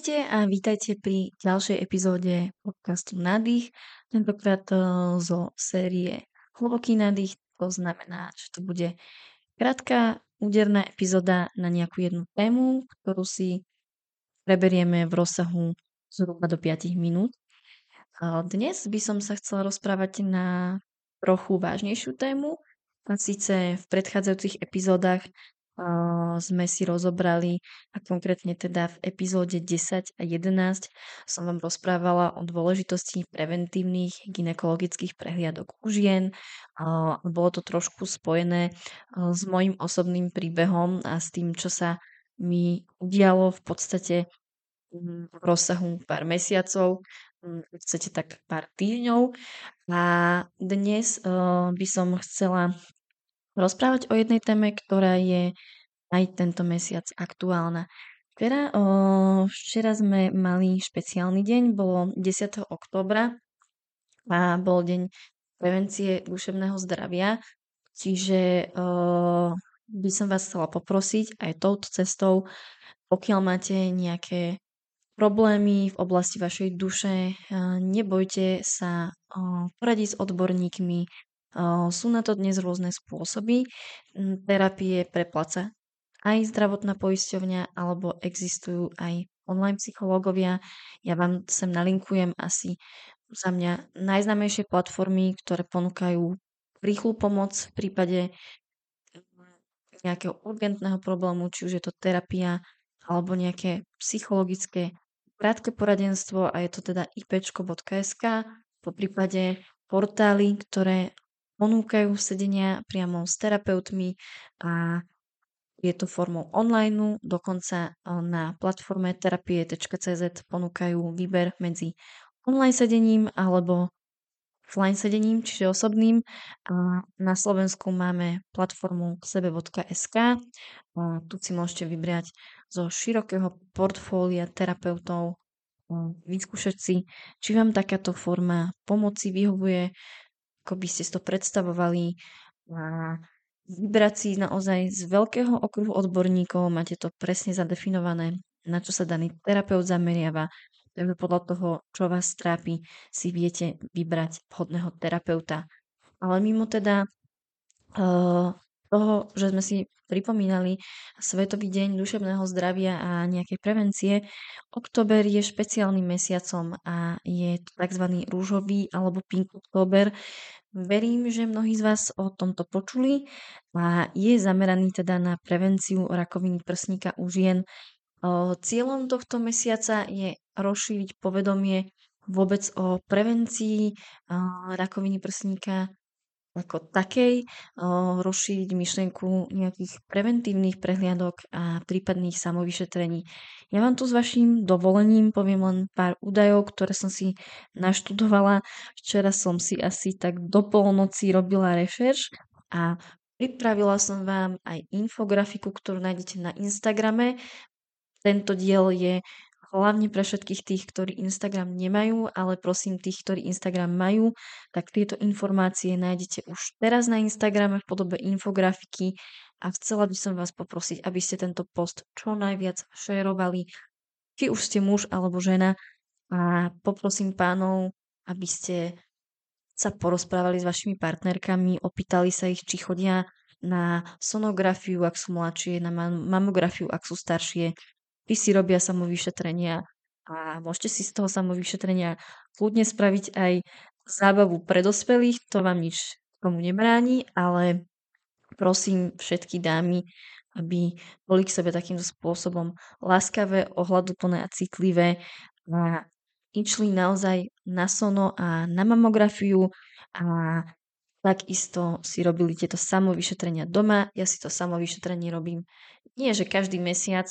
Ahojte a vítajte pri ďalšej epizóde podcastu Nádych, tentokrát eh, zo série Hlboký nádych, to znamená, že to bude krátka, úderná epizóda na nejakú jednu tému, ktorú si preberieme v rozsahu zhruba do 5 minút. Dnes by som sa chcela rozprávať na trochu vážnejšiu tému, a síce v predchádzajúcich epizódach sme si rozobrali a konkrétne teda v epizóde 10 a 11 som vám rozprávala o dôležitosti preventívnych ginekologických prehliadok u žien. Bolo to trošku spojené s mojim osobným príbehom a s tým, čo sa mi udialo v podstate mm, v rozsahu pár mesiacov, mm, chcete tak pár týždňov. A dnes by som chcela rozprávať o jednej téme, ktorá je aj tento mesiac aktuálna. Včera, o, včera sme mali špeciálny deň, bolo 10. oktobra a bol deň prevencie duševného zdravia, čiže o, by som vás chcela poprosiť aj touto cestou, pokiaľ máte nejaké problémy v oblasti vašej duše, nebojte sa poradiť s odborníkmi, sú na to dnes rôzne spôsoby. Terapie prepláca aj zdravotná poisťovňa, alebo existujú aj online psychológovia. Ja vám sem nalinkujem asi za mňa najznámejšie platformy, ktoré ponúkajú rýchlu pomoc v prípade hm, nejakého urgentného problému, či už je to terapia alebo nejaké psychologické krátke poradenstvo a je to teda ipčko.sk po prípade portály, ktoré ponúkajú sedenia priamo s terapeutmi a je to formou online, dokonca na platforme terapie.cz ponúkajú výber medzi online sedením alebo offline sedením, čiže osobným. A na Slovensku máme platformu sebe.sk a tu si môžete vybrať zo širokého portfólia terapeutov vyskúšať si, či vám takáto forma pomoci vyhovuje, ako by ste si to predstavovali a vybrať si naozaj z veľkého okruhu odborníkov, máte to presne zadefinované, na čo sa daný terapeut zameriava, takže podľa toho, čo vás trápi, si viete vybrať vhodného terapeuta. Ale mimo teda uh, toho, že sme si pripomínali Svetový deň duševného zdravia a nejakej prevencie, október je špeciálnym mesiacom a je to tzv. rúžový alebo pink október. Verím, že mnohí z vás o tomto počuli a je zameraný teda na prevenciu rakoviny prsníka u žien. Cieľom tohto mesiaca je rozšíriť povedomie vôbec o prevencii rakoviny prsníka ako takej, rozšíriť myšlienku nejakých preventívnych prehliadok a prípadných samovyšetrení. Ja vám tu s vašim dovolením poviem len pár údajov, ktoré som si naštudovala. Včera som si asi tak do polnoci robila rešerš a pripravila som vám aj infografiku, ktorú nájdete na Instagrame. Tento diel je hlavne pre všetkých tých, ktorí Instagram nemajú, ale prosím tých, ktorí Instagram majú, tak tieto informácie nájdete už teraz na Instagrame v podobe infografiky a chcela by som vás poprosiť, aby ste tento post čo najviac šerovali, či už ste muž alebo žena a poprosím pánov, aby ste sa porozprávali s vašimi partnerkami, opýtali sa ich, či chodia na sonografiu, ak sú mladšie, na mamografiu, ak sú staršie, či si robia samovyšetrenia a môžete si z toho samovyšetrenia kľudne spraviť aj zábavu pre dospelých, to vám nič tomu nebráni, ale prosím všetky dámy, aby boli k sebe takýmto spôsobom láskavé, ohľaduplné a citlivé a išli naozaj na sono a na mamografiu a takisto si robili tieto samovyšetrenia doma. Ja si to samovyšetrenie robím nie, že každý mesiac,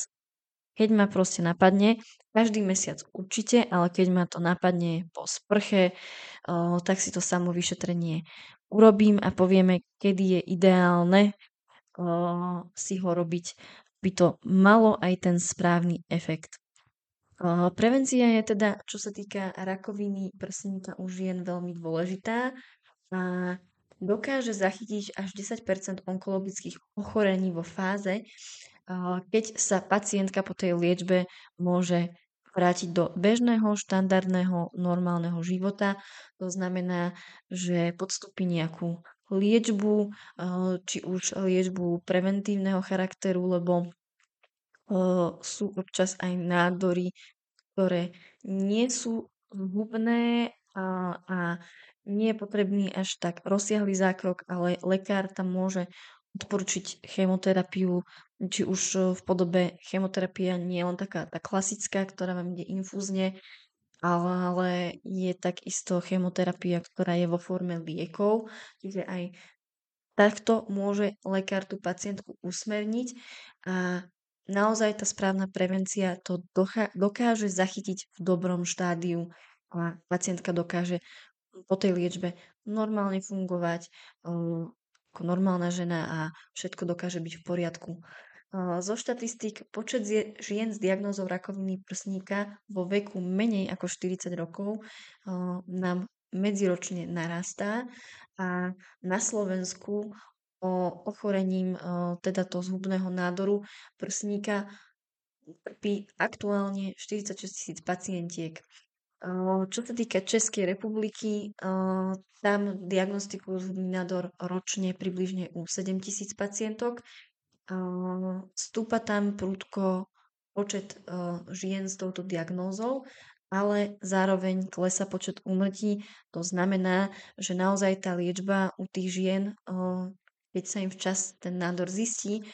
keď ma proste napadne, každý mesiac určite, ale keď ma to napadne po sprche, tak si to samo vyšetrenie urobím a povieme, kedy je ideálne si ho robiť, by to malo aj ten správny efekt. Prevencia je teda, čo sa týka rakoviny prsníka u žien, veľmi dôležitá a dokáže zachytiť až 10% onkologických ochorení vo fáze, keď sa pacientka po tej liečbe môže vrátiť do bežného, štandardného, normálneho života. To znamená, že podstúpi nejakú liečbu, či už liečbu preventívneho charakteru, lebo sú občas aj nádory, ktoré nie sú zhubné a, a nie je potrebný až tak rozsiahly zákrok, ale lekár tam môže odporučiť chemoterapiu, či už v podobe chemoterapia nie je len taká tá klasická, ktorá vám ide infúzne, ale je takisto chemoterapia, ktorá je vo forme liekov, čiže aj takto môže lekár tú pacientku usmerniť a naozaj tá správna prevencia to dokáže zachytiť v dobrom štádiu a pacientka dokáže po tej liečbe normálne fungovať ako normálna žena a všetko dokáže byť v poriadku. Zo štatistík počet žien s diagnózou rakoviny prsníka vo veku menej ako 40 rokov nám medziročne narastá a na Slovensku o ochorením teda toho zhubného nádoru prsníka trpí aktuálne 46 tisíc pacientiek. Čo sa týka Českej republiky, tam diagnostikujú zhubný nádor ročne približne u 7 tisíc pacientok. Stúpa tam prúdko počet žien s touto diagnózou ale zároveň klesa počet úmrtí. To znamená, že naozaj tá liečba u tých žien, keď sa im včas ten nádor zistí,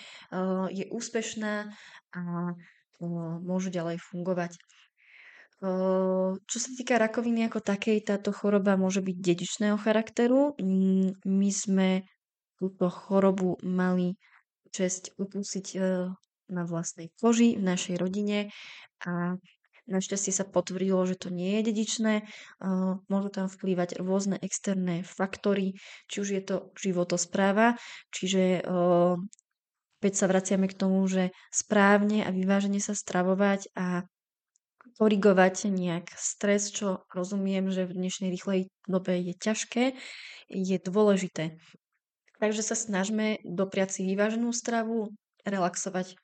je úspešná a môžu ďalej fungovať. Čo sa týka rakoviny ako takej, táto choroba môže byť dedičného charakteru. My sme túto chorobu mali čest upúsiť na vlastnej koži v našej rodine a Našťastie sa potvrdilo, že to nie je dedičné. Môžu tam vplývať rôzne externé faktory, či už je to životospráva, čiže opäť sa vraciame k tomu, že správne a vyvážene sa stravovať a korigovať nejak stres, čo rozumiem, že v dnešnej rýchlej dobe je ťažké, je dôležité. Takže sa snažme dopriať si vyváženú stravu, relaxovať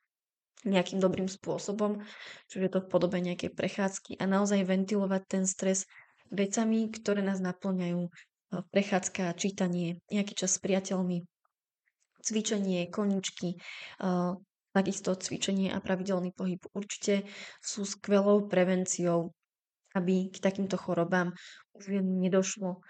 nejakým dobrým spôsobom, čiže to v podobe nejakej prechádzky a naozaj ventilovať ten stres vecami, ktoré nás naplňajú. Prechádzka, čítanie, nejaký čas s priateľmi, cvičenie, koničky, takisto cvičenie a pravidelný pohyb určite sú skvelou prevenciou, aby k takýmto chorobám už nedošlo.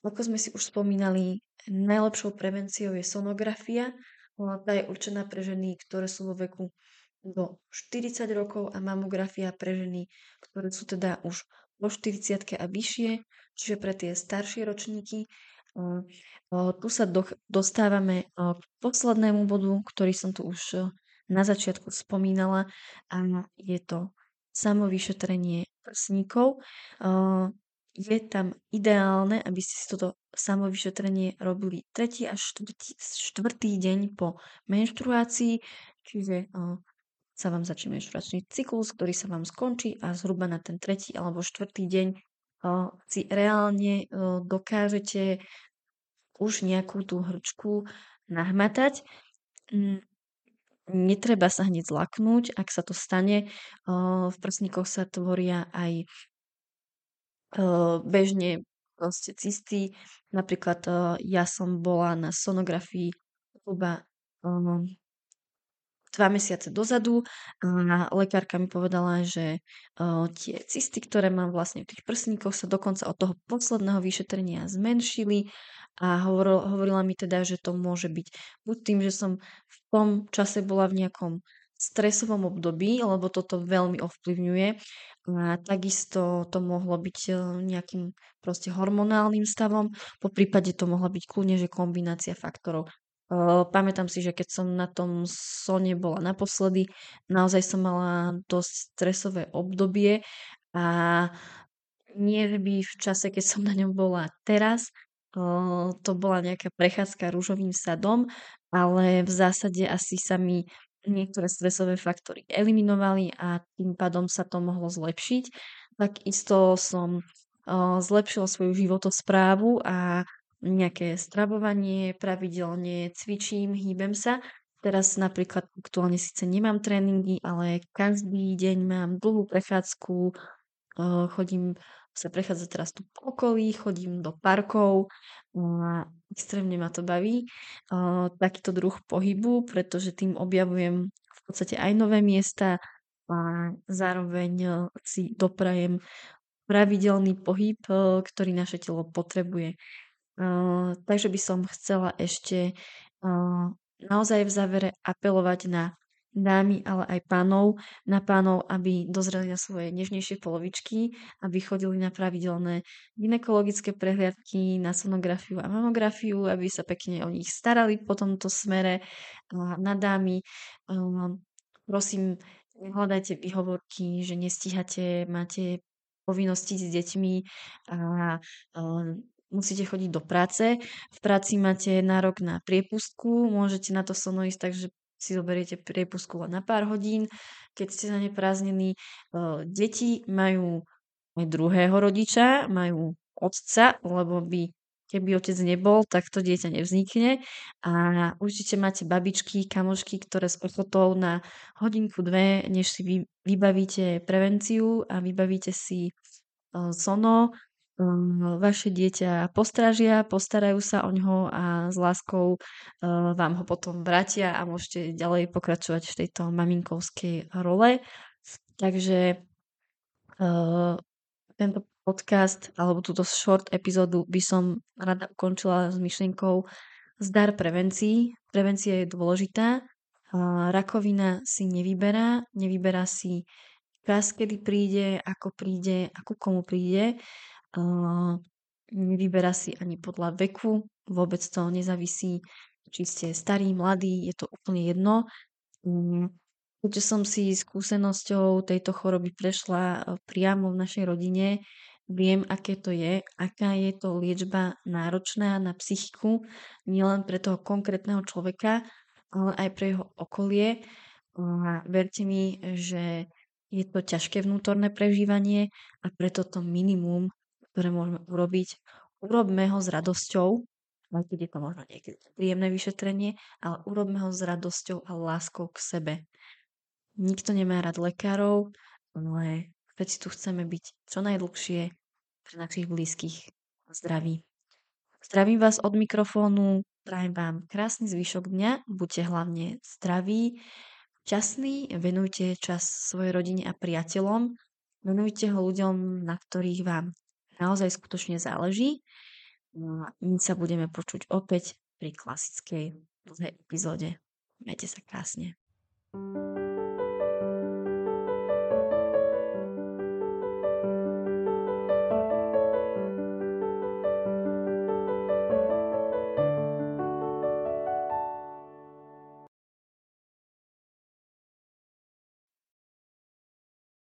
Ako sme si už spomínali, najlepšou prevenciou je sonografia, tá je určená pre ženy, ktoré sú vo veku do 40 rokov a mamografia pre ženy, ktoré sú teda už po 40 a vyššie, čiže pre tie staršie ročníky. Tu sa dostávame k poslednému bodu, ktorý som tu už na začiatku spomínala a je to samovyšetrenie prsníkov je tam ideálne, aby ste si toto samovyšetrenie robili tretí až štvrtý, deň po menštruácii, čiže uh, sa vám začne menštruačný cyklus, ktorý sa vám skončí a zhruba na ten tretí alebo štvrtý deň uh, si reálne uh, dokážete už nejakú tú hrčku nahmatať. Netreba sa hneď zlaknúť, ak sa to stane. V prsníkoch sa tvoria aj bežne proste cysty. Napríklad ja som bola na sonografii zhruba dva mesiace dozadu a lekárka mi povedala, že tie cysty, ktoré mám vlastne v tých prsníkoch sa dokonca od toho posledného vyšetrenia zmenšili a hovorila mi teda, že to môže byť buď tým, že som v tom čase bola v nejakom stresovom období, lebo toto veľmi ovplyvňuje. A takisto to mohlo byť e, nejakým proste hormonálnym stavom, po prípade to mohla byť kľudne, že kombinácia faktorov. E, pamätám si, že keď som na tom sone bola naposledy, naozaj som mala dosť stresové obdobie a nie by v čase, keď som na ňom bola teraz, e, to bola nejaká prechádzka rúžovým sadom, ale v zásade asi sa mi niektoré stresové faktory eliminovali a tým pádom sa to mohlo zlepšiť. Takisto som zlepšila svoju životosprávu a nejaké stravovanie, pravidelne cvičím, hýbem sa teraz napríklad aktuálne síce nemám tréningy, ale každý deň mám dlhú prechádzku, chodím sa prechádzať teraz tu po okolí, chodím do parkov a extrémne ma to baví. Takýto druh pohybu, pretože tým objavujem v podstate aj nové miesta a zároveň si doprajem pravidelný pohyb, ktorý naše telo potrebuje. Takže by som chcela ešte naozaj v závere apelovať na dámy, ale aj pánov, na pánov, aby dozreli na svoje nežnejšie polovičky, aby chodili na pravidelné ginekologické prehliadky, na sonografiu a mamografiu, aby sa pekne o nich starali po tomto smere. Na dámy, prosím, hľadajte výhovorky, že nestíhate, máte povinnosti s deťmi a musíte chodiť do práce. V práci máte nárok na priepustku, môžete na to sono ísť, takže si zoberiete priepustku len na pár hodín. Keď ste za ne prázdnení, deti majú aj druhého rodiča, majú otca, lebo by keby otec nebol, tak to dieťa nevznikne. A určite máte babičky, kamošky, ktoré s ochotou na hodinku, dve, než si vy, vybavíte prevenciu a vybavíte si sono, vaše dieťa postražia, postarajú sa o ňoho a s láskou vám ho potom vrátia a môžete ďalej pokračovať v tejto maminkovskej role. Takže tento podcast alebo túto short epizódu by som rada ukončila s myšlienkou zdar prevencií. Prevencia je dôležitá. Rakovina si nevyberá, nevyberá si čas, kedy príde, ako príde, ako komu príde nevyberá si ani podľa veku, vôbec to nezávisí, či ste starí, mladí, je to úplne jedno. Mm, keďže som si skúsenosťou tejto choroby prešla e, priamo v našej rodine, viem, aké to je, aká je to liečba náročná na psychiku, nielen pre toho konkrétneho človeka, ale aj pre jeho okolie. A verte mi, že je to ťažké vnútorné prežívanie a preto to minimum ktoré môžeme urobiť, urobme ho s radosťou, aj keď je to možno niekedy príjemné vyšetrenie, ale urobme ho s radosťou a láskou k sebe. Nikto nemá rád lekárov, ale všetci tu chceme byť čo najdlhšie pre našich blízkych zdraví. Zdravím vás od mikrofónu, prajem vám krásny zvyšok dňa, buďte hlavne zdraví, časní, venujte čas svojej rodine a priateľom, venujte ho ľuďom, na ktorých vám naozaj skutočne záleží. No my sa budeme počuť opäť pri klasickej dlhej epizóde. Majte sa krásne. thank you